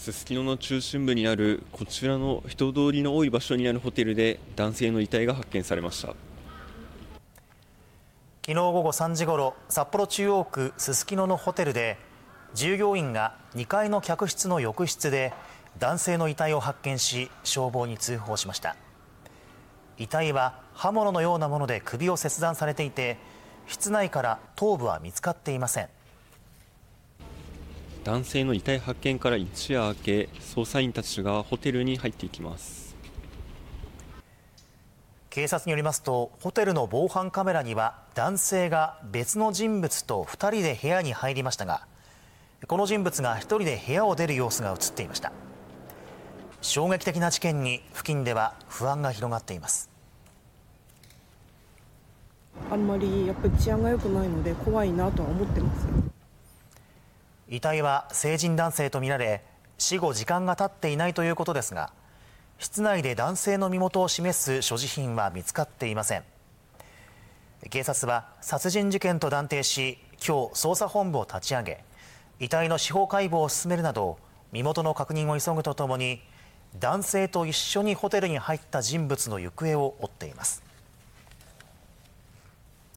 すすきのの中心部にあるこちらの人通りの多い場所にあるホテルで男性の遺体が発見されました。昨日午後3時ごろ札幌中央区すすきののホテルで従業員が2階の客室の浴室で男性の遺体を発見し消防に通報しました。遺体は刃物のようなもので首を切断されていて室内から頭部は見つかっていません。男性の遺体発見から一夜明け捜査員たちがホテルに入っていきます。警察によりますとホテルの防犯カメラには男性が別の人物と2人で部屋に入りましたがこの人物が1人で部屋を出る様子が映っていました。衝撃的な事件に付近では不安が広がっています。あんまりやっぱり治安が良くないので怖いなとは思ってます遺体は成人男性とみられ死後時間が経っていないということですが室内で男性の身元を示す所持品は見つかっていません。警察は殺人事件と断定し今日捜査本部を立ち上げ遺体の司法解剖を進めるなど身元の確認を急ぐとともに男性と一緒にホテルに入った人物の行方を追っています。